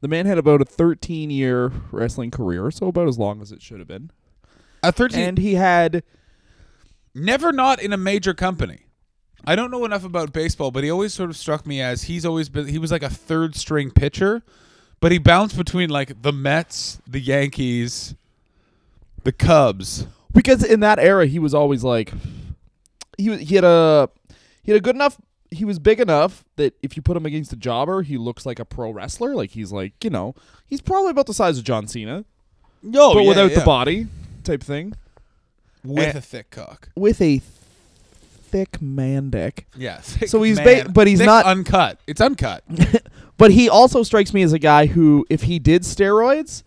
B: the man had about a 13 year wrestling career, so about as long as it should have been.
A: At 13,
B: And he had
A: never not in a major company. I don't know enough about baseball, but he always sort of struck me as he's always been he was like a third string pitcher, but he bounced between like the Mets, the Yankees, the Cubs.
B: Because in that era he was always like he he had a he had a good enough he was big enough that if you put him against a jobber, he looks like a pro wrestler. Like he's like, you know, he's probably about the size of John Cena,
A: No,
B: but without the body type thing.
A: with
B: Eh.
A: a thick cock.
B: With a thick man dick.
A: Yeah.
B: So he's ba- but he's not-
A: uncut. It's uncut.
B: But he also strikes me as a guy who, if he did steroids,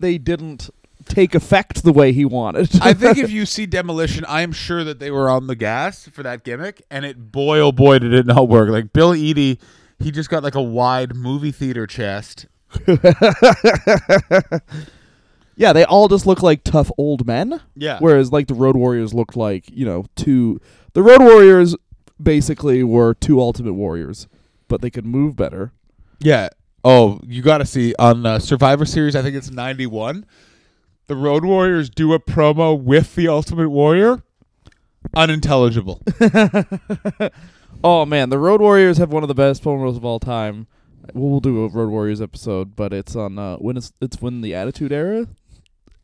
B: they didn't take effect the way he wanted.
A: I think if you see Demolition, I am sure that they were on the gas for that gimmick, and it boy oh boy did it not work. Like Bill Eadie, he just got like a wide movie theater chest.
B: yeah, they all just look like tough old men.
A: Yeah.
B: Whereas, like the Road Warriors looked like you know two. The Road Warriors basically were two Ultimate Warriors, but they could move better.
A: Yeah. Oh, you got to see on uh, Survivor Series. I think it's ninety one. The Road Warriors do a promo with the Ultimate Warrior. Unintelligible.
B: Oh man, the Road Warriors have one of the best promos of all time. We'll, do a Road Warriors episode, but it's on uh, when it's it's when the Attitude Era.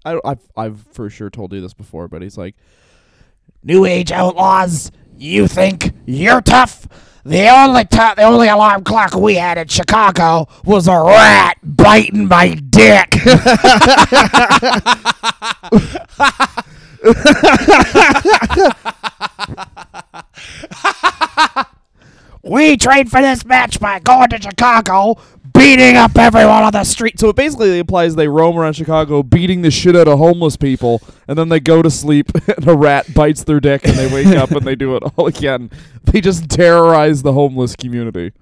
B: I I've I've for sure told you this before, but he's like,
C: New Age Outlaws, you think you're tough? The only the only alarm clock we had in Chicago was a rat biting my dick. we trained for this match by going to Chicago, beating up everyone on the street.
B: so it basically implies they roam around Chicago beating the shit out of homeless people, and then they go to sleep, and a rat bites their dick, and they wake up and they do it all again. They just terrorize the homeless community.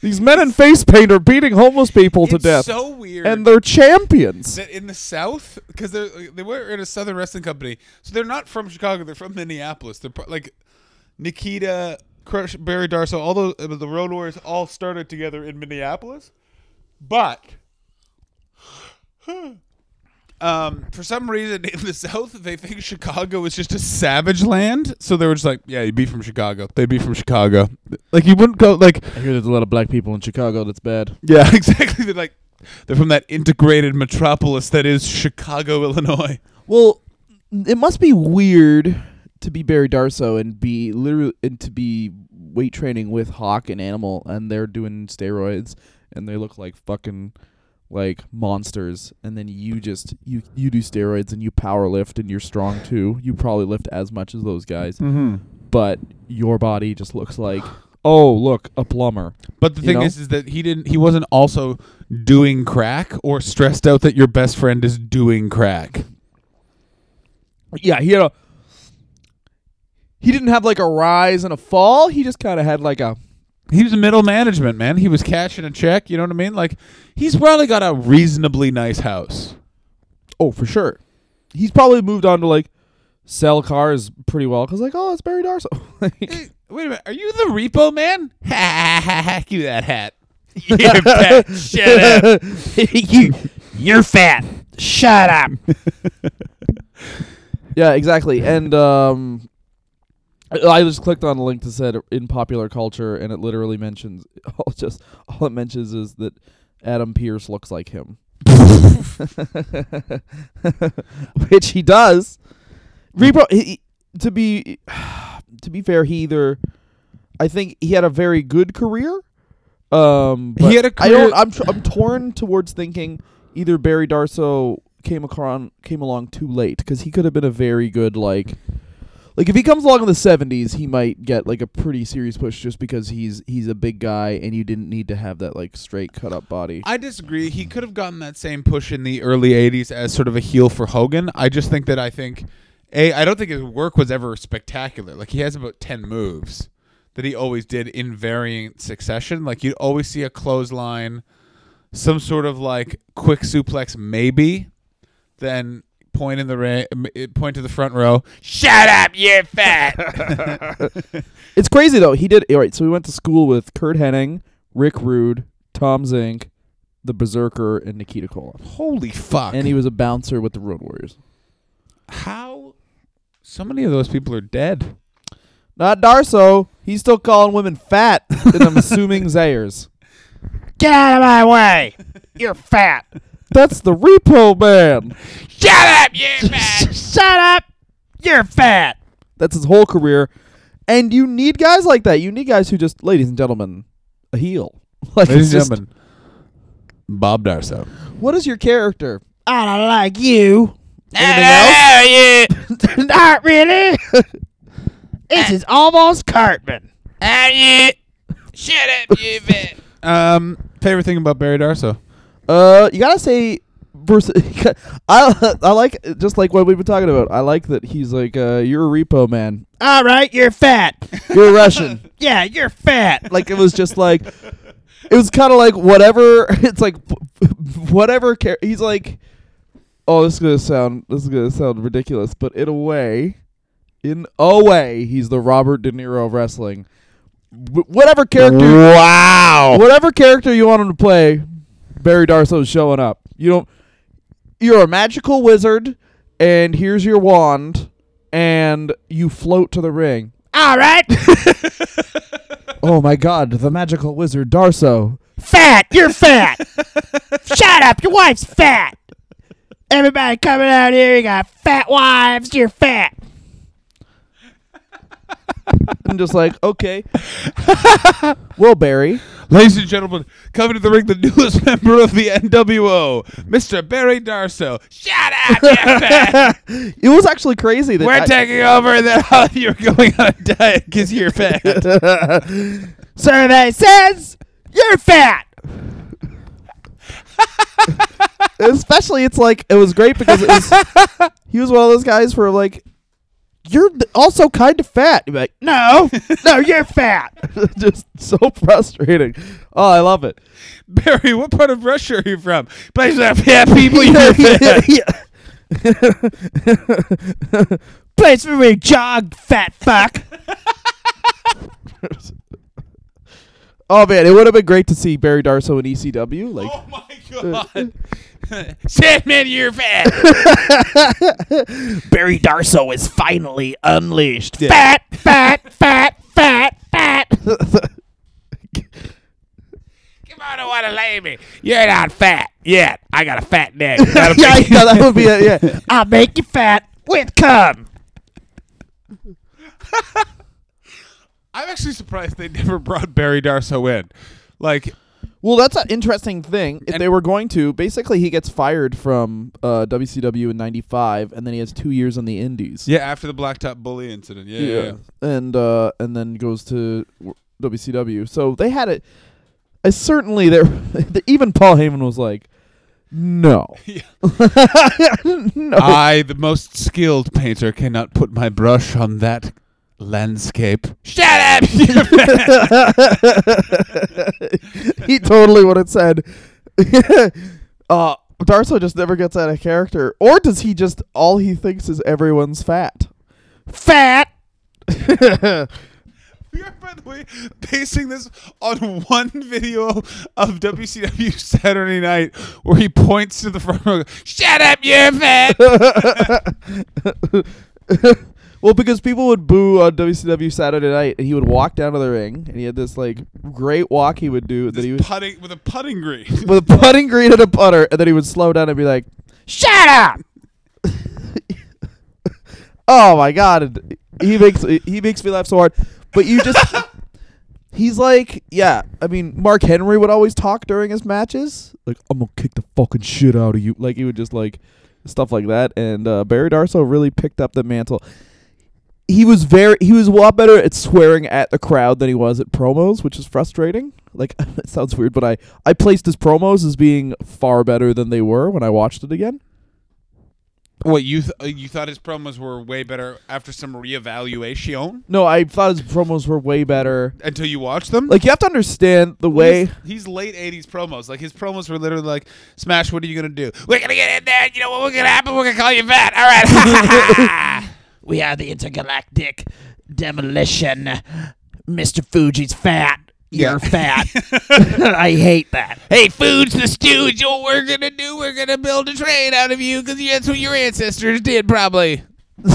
B: These men in face paint are beating homeless people to
A: it's
B: death,
A: so weird.
B: and they're champions.
A: that in the South, because they they were in a Southern wrestling company, so they're not from Chicago. They're from Minneapolis. They're pro- like Nikita, Crush, Barry Darsow, all those uh, the Road Warriors all started together in Minneapolis, but. Um, for some reason in the South, they think Chicago is just a savage land. So they were just like, "Yeah, you'd be from Chicago. They'd be from Chicago. Like you wouldn't go like,
B: I hear there's a lot of black people in Chicago. That's bad.
A: yeah, exactly. They're like, they're from that integrated metropolis that is Chicago, Illinois.
B: Well, it must be weird to be Barry Darsow and be literally and to be weight training with Hawk and Animal, and they're doing steroids, and they look like fucking like monsters, and then you just you you do steroids and you power lift and you're strong too. You probably lift as much as those guys,
A: Mm-hmm.
B: but your body just looks like oh look a plumber.
A: But the
B: You
A: thing
B: know?
A: is, is that he didn't. He wasn't also doing crack or stressed out that your best friend is doing crack.
B: Yeah, he had a. He didn't have like a rise and a fall. He just kind of had like a
A: He was a middle management, man. He was cashing a check. You know what I mean? Like he's probably got a reasonably nice house.
B: Oh, for sure. He's probably moved on to like sell cars pretty well because like, oh, it's Barry Darsow. Like,
A: Hey, wait a minute. Are you the repo man? Ha ha ha! Give me that hat. You're fat. Shut up.
C: you, you're fat. Shut up.
B: Yeah, exactly. And um, I- I just clicked on a link that said in popular culture, and it literally mentions all just all it mentions is that Adam Pearce looks like him, which he does. Repo, he, to be to be fair, he either I think he had a very good career. Um,
A: He had a
B: I don't.
A: career-
B: I'm tr- I'm torn towards thinking either Barry Darsow came across came along too late because he could have been a very good like like if he comes along in the 70s he might get like a pretty serious push just because he's he's a big guy and you didn't need to have that like straight cut up body
A: I disagree. He could have gotten that same push in the early '80s as sort of a heel for Hogan. I just think that I think, a, I don't think his work was ever spectacular. Like he has about ten moves that he always did in varying succession. Like you'd always see a clothesline, some sort of like quick suplex, maybe, then point in the ra- point to the front row. Shut up, you're fat.
B: it's crazy though he did all right so we went to school with Curt Hennig Rick Rude Tom Zenk the Berserker and Nikita Koloff
A: Holy fuck!
B: and he was a bouncer with the Road Warriors
A: how so many of those people are dead.
B: not Darsow he's still calling women fat and I'm assuming Zayers
C: Get out of my way. You're fat.
B: That's the Repo Man
A: Shut up, you're fat.
C: Shut up. You're fat.
B: That's his whole career. And you need guys like that. You need guys who just, ladies and gentlemen, a heel. Like
A: Ladies
B: it's
A: and
B: just-
A: gentlemen, Bob Darsow.
B: what is your character?
C: I don't like you.
B: Anything else?
C: Not really. this is almost Cartman.
A: Shut up, you fat. Um, favorite thing about Barry Darsow?
B: Uh, you gotta say, vers- I I like just like what we've been talking about. I like that he's like, uh, you're a repo man.
C: All right, you're fat.
B: You're Russian.
C: Yeah, you're fat.
B: like it was just like, it was kind of like whatever. It's like whatever. Char- he's like, oh, this is gonna sound this is gonna sound ridiculous, but in a way, in a way, he's the Robert De Niro of wrestling. Wh- whatever character,
C: Wow.
B: whatever character you want him to play, Barry Darsow's showing up. You don't. You're a magical wizard, and here's your wand, and you float to the ring.
C: All right.
B: Oh my God, the magical wizard Darsow.
C: fat. You're fat. Shut up. Your wife's fat. Everybody coming out here, you got fat wives. You're fat.
B: I'm just like, okay. well, Barry,
A: Ladies and gentlemen, coming to the ring, the newest member of the NWO, Mr. Barry Darsow. Shut up, you fat.
B: it was actually crazy that
A: We're
B: I-
A: taking over, and then you're going on a diet because you're fat.
C: Survey says you're fat.
B: especially it's like it was great because it was he was one of those guys where like you're also kind of fat. You'd be like,
C: No, no, you're fat.
B: just so frustrating. Oh, I love it.
A: Barry, what part of Russia are you from? Place of fat people, you're fat.
C: Place where we jog, fat fuck.
B: Oh man, it would have been great to see Barry Darsow in ECW. Like,
A: Oh my god. Sandman, you're fat.
C: Barry Darsow is finally unleashed. Fat, fat, fat, fat, fat.
A: Come on, I want to lay me. You're not fat yet. I got a fat neck.
B: Yeah,
A: make-
B: yeah, that would be it. Yeah,
C: I'll make you fat with cum.
A: I'm actually surprised they never brought Barry Darsow in. Like,
B: Well, that's an interesting thing. If
A: And-
B: they were going to, basically, he gets fired from uh, WCW in '95, and then he has two years on the Indies.
A: yeah, after the Blacktop Bully incident. Yeah, yeah. yeah.
B: and uh, and then goes to WCW. So they had it. I certainly there. even Paul Heyman was like, "No, no."
A: I, the most skilled painter, cannot put my brush on that landscape. Shut up!
B: he totally would have said. uh, Darsow just never gets out of character, or does he just all he thinks is everyone's fat?
C: Fat.
A: We are, by the way, basing this on one video of WCW Saturday Night where he points to the front row. Shut up, you're fat.
B: Well, because people would boo on WCW Saturday Night, and he would walk down to the ring, and he had this like great walk he would do that he would
A: putting with a putting green.
B: with a putting green and a putter, and then he would slow down and be like, "Shut up!" oh my god, and he makes he makes me laugh so hard. But you just. He's like, yeah. I mean, Mark Henry would always talk during his matches, like, "I'm gonna kick the fucking shit out of you." Like he would just like stuff like that. And uh, Barry Darsow really picked up the mantle. He was very, he was a lot better at swearing at the crowd than he was at promos, which is frustrating. Like it sounds weird, but I I placed his promos as being far better than they were when I watched it again.
A: what you th- uh, you thought his promos were way better after some reevaluation
B: No, I thought his promos were way better.
A: until you watched them?
B: Like you have to understand the
A: Well,
B: way.
A: he's, he's late '80s promos. Like his promos were literally like, "Smash, what are you gonna do? We're gonna get in there. You know what? We're gonna happen. We're gonna call you fat. All right."
D: We are the intergalactic demolition. Mr. Fuji's fat. You're fat. I hate that.
A: hey, Food's the stooge. What we're gonna do? We're gonna build a train out of you because that's what your ancestors did, probably.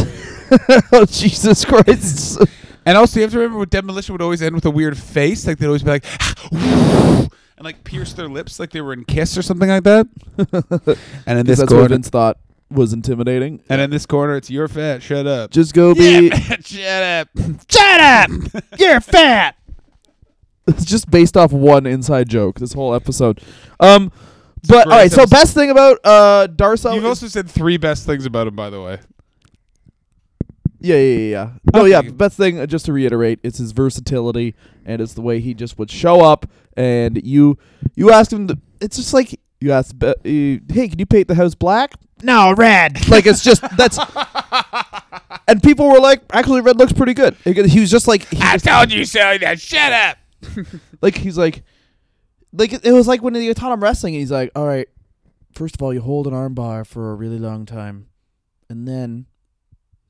B: oh Jesus Christ!
A: And also, you have to remember, with demolition would always end with a weird face. Like they'd always be like, and like pierce their lips, like they were in Kiss or something like that. and in this
B: that's what Vince thought was intimidating.
A: and in this corner, it's you're fat. Shut up.
B: Just go be.
A: Yeah, shut up.
D: Shut up. You're fat.
B: It's just based off one inside joke. This whole episode. Um, but all right. So
A: episode.
B: best thing about uh Darsow.
A: You've also said three best things about him, by the way.
B: yeah, yeah, yeah, yeah. No,
A: Okay.
B: yeah. Best thing, uh, just to reiterate, it's his versatility and it's the way he just would show up and you you ask him. To, it's just like you ask, uh, hey, can you paint the house black?
D: No, red.
B: Like it's just that's. And people were like, actually, red looks pretty good. He was just like, he
A: I
B: just-
A: told you so. Now shut up.
B: like he's like like it was like when he taught him wrestling he's like all right first of all you hold an arm bar for a really long time and then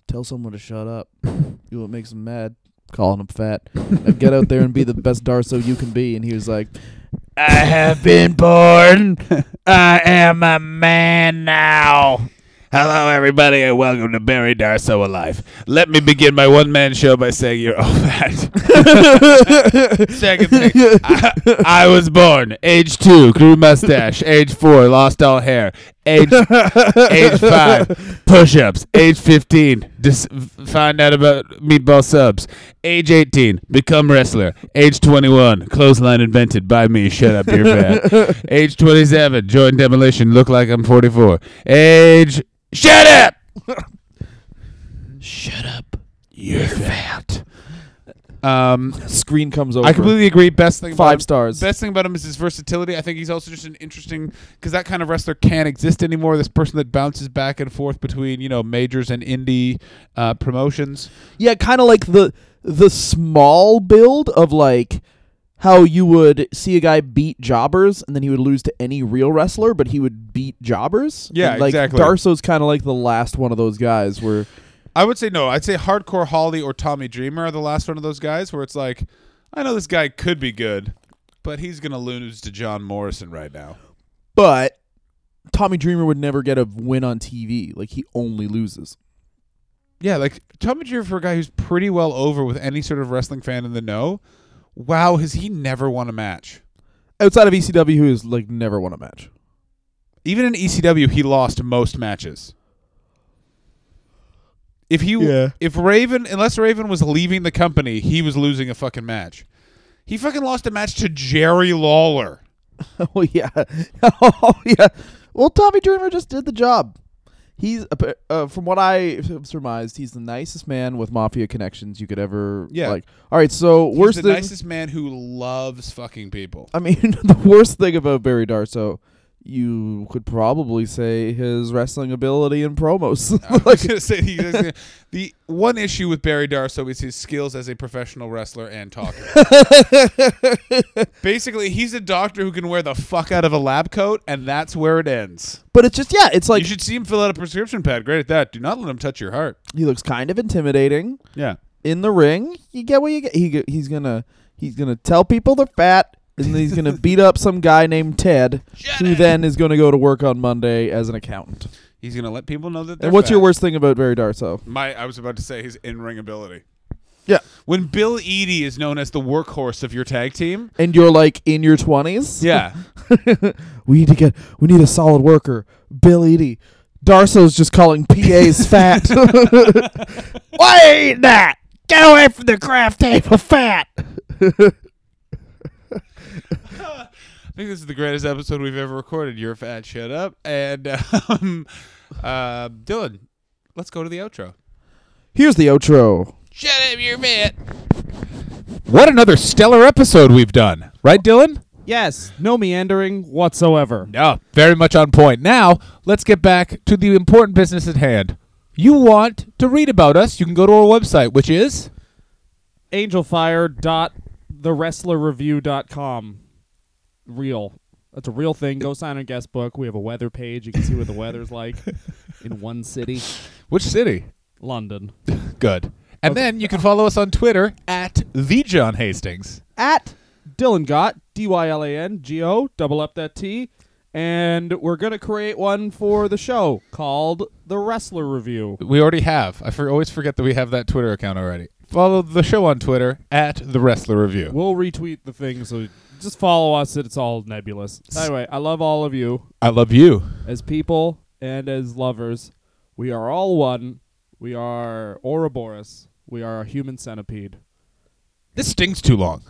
B: tell someone to shut up you know what makes him mad calling him fat and get out there and be the best darsow you can be and he was like
D: I have been born. I am a man now.
A: Hello, everybody, and welcome to Barry Darsow Alive. Let me begin my one man show by saying you're all fat. Second thing, I, I was born age two, grew mustache. Age four, lost all hair. Age age five, push ups. Age fifteen, dis- find out about meatball subs. Age eighteen, become wrestler. Age twenty one, clothesline invented by me. Shut up, you're fat. Age twenty seven, join demolition. Look like I'm forty four. Age shut up.
D: Shut up.
A: You're fat. Um,
B: screen comes over
A: I completely agree. Best thing about
B: five
A: him-
B: stars
A: Best thing about him is his versatility. I think he's also just an interesting because that kind of wrestler can't exist anymore. This person that bounces back and forth between you know majors and indie uh, promotions.
B: yeah kind of like the the small build of like how you would see a guy beat jobbers and then he would lose to any real wrestler but he would beat jobbers
A: Yeah,
B: And, like
A: exactly.
B: darsow's kind of like the last one of those guys where
A: I would say no. I'd say Hardcore Holly or Tommy Dreamer are the last one of those guys where it's like, I know this guy could be good, but he's gonna lose to John Morrison right now.
B: but tommy dreamer would never get a win on tv like he only loses
A: Yeah, like Tommy Dreamer for a guy who's pretty well over with any sort of wrestling fan in the know. Wow, has he never won a match?
B: outside of ecw who has like never won a match
A: Even in ECW, he lost most matches. If he,
B: Yeah.
A: if Raven, unless Raven was leaving the company, he was losing a fucking match. He fucking lost a match to Jerry Lawler.
B: oh yeah oh yeah well tommy dreamer just did the job he's uh, from what i surmised he's the nicest man with mafia connections you could ever
A: Yeah.
B: like all right so
A: He's
B: worst
A: the
B: thing
A: nicest man who loves fucking people.
B: I mean, the worst thing about Barry Darsow, you could probably say his wrestling ability and promos.
A: I was gonna say he, the one issue with Barry Darsow is his skills as a professional wrestler and talker. Basically, he's a doctor who can wear the fuck out of a lab coat, and that's where it ends.
B: but it's just yeah, it's like
A: you should see him fill out a prescription pad. Great at that. Do not let him touch your heart.
B: he looks kind of intimidating
A: Yeah.
B: in the ring. You get what you get. He he's gonna he's gonna tell people they're fat. And he's gonna beat up some guy named Ted, who then is gonna go to work on Monday as an accountant.
A: He's gonna let people know that. They're
E: And what's your worst thing about Barry Darsow?
A: My, I was about to say his in-ring ability.
E: Yeah.
A: When Bill Eadie is known as the workhorse of your tag team.
E: And you're like in your twenties.
A: Yeah.
E: we need to get. We need a solid worker. Bill Eadie. Darsow's just calling PAs fat.
C: Why ain't that? Get away from the craft table, fat.
A: I think this is the greatest episode we've ever recorded. You're fat. Shut up. And um, uh, Dylan, let's go to the outro.
E: Here's the outro.
A: Shut up, you're fat. What another stellar episode we've done, right, Dylan?
B: Yes, no meandering whatsoever.
A: No, very much on point. Now, let's get back to the important business at hand. You want to read about us, you can go to our website, which is
B: Angelfire.thewrestlerreview.com. Real. That's a real thing. Go sign a guest book. We have a weather page. You can see what the weather's like in one city,
A: which city?
B: London.
A: Good. And then you can follow us on Twitter at the John Hastings.
B: At Dylan Gott, D Y L A N G O, double up that T. And we're going to create one for the show called The Wrestler Review.
A: We already have. I for, always forget that we have that Twitter account already. Follow the show on Twitter at the Wrestler Review.
B: We'll retweet the thing, so just follow us. It's all nebulous. Anyway, I love all of you.
A: I love you.
B: as people and as lovers. We are all one. We are Ouroboros. We are a human centipede.
A: This stings too long.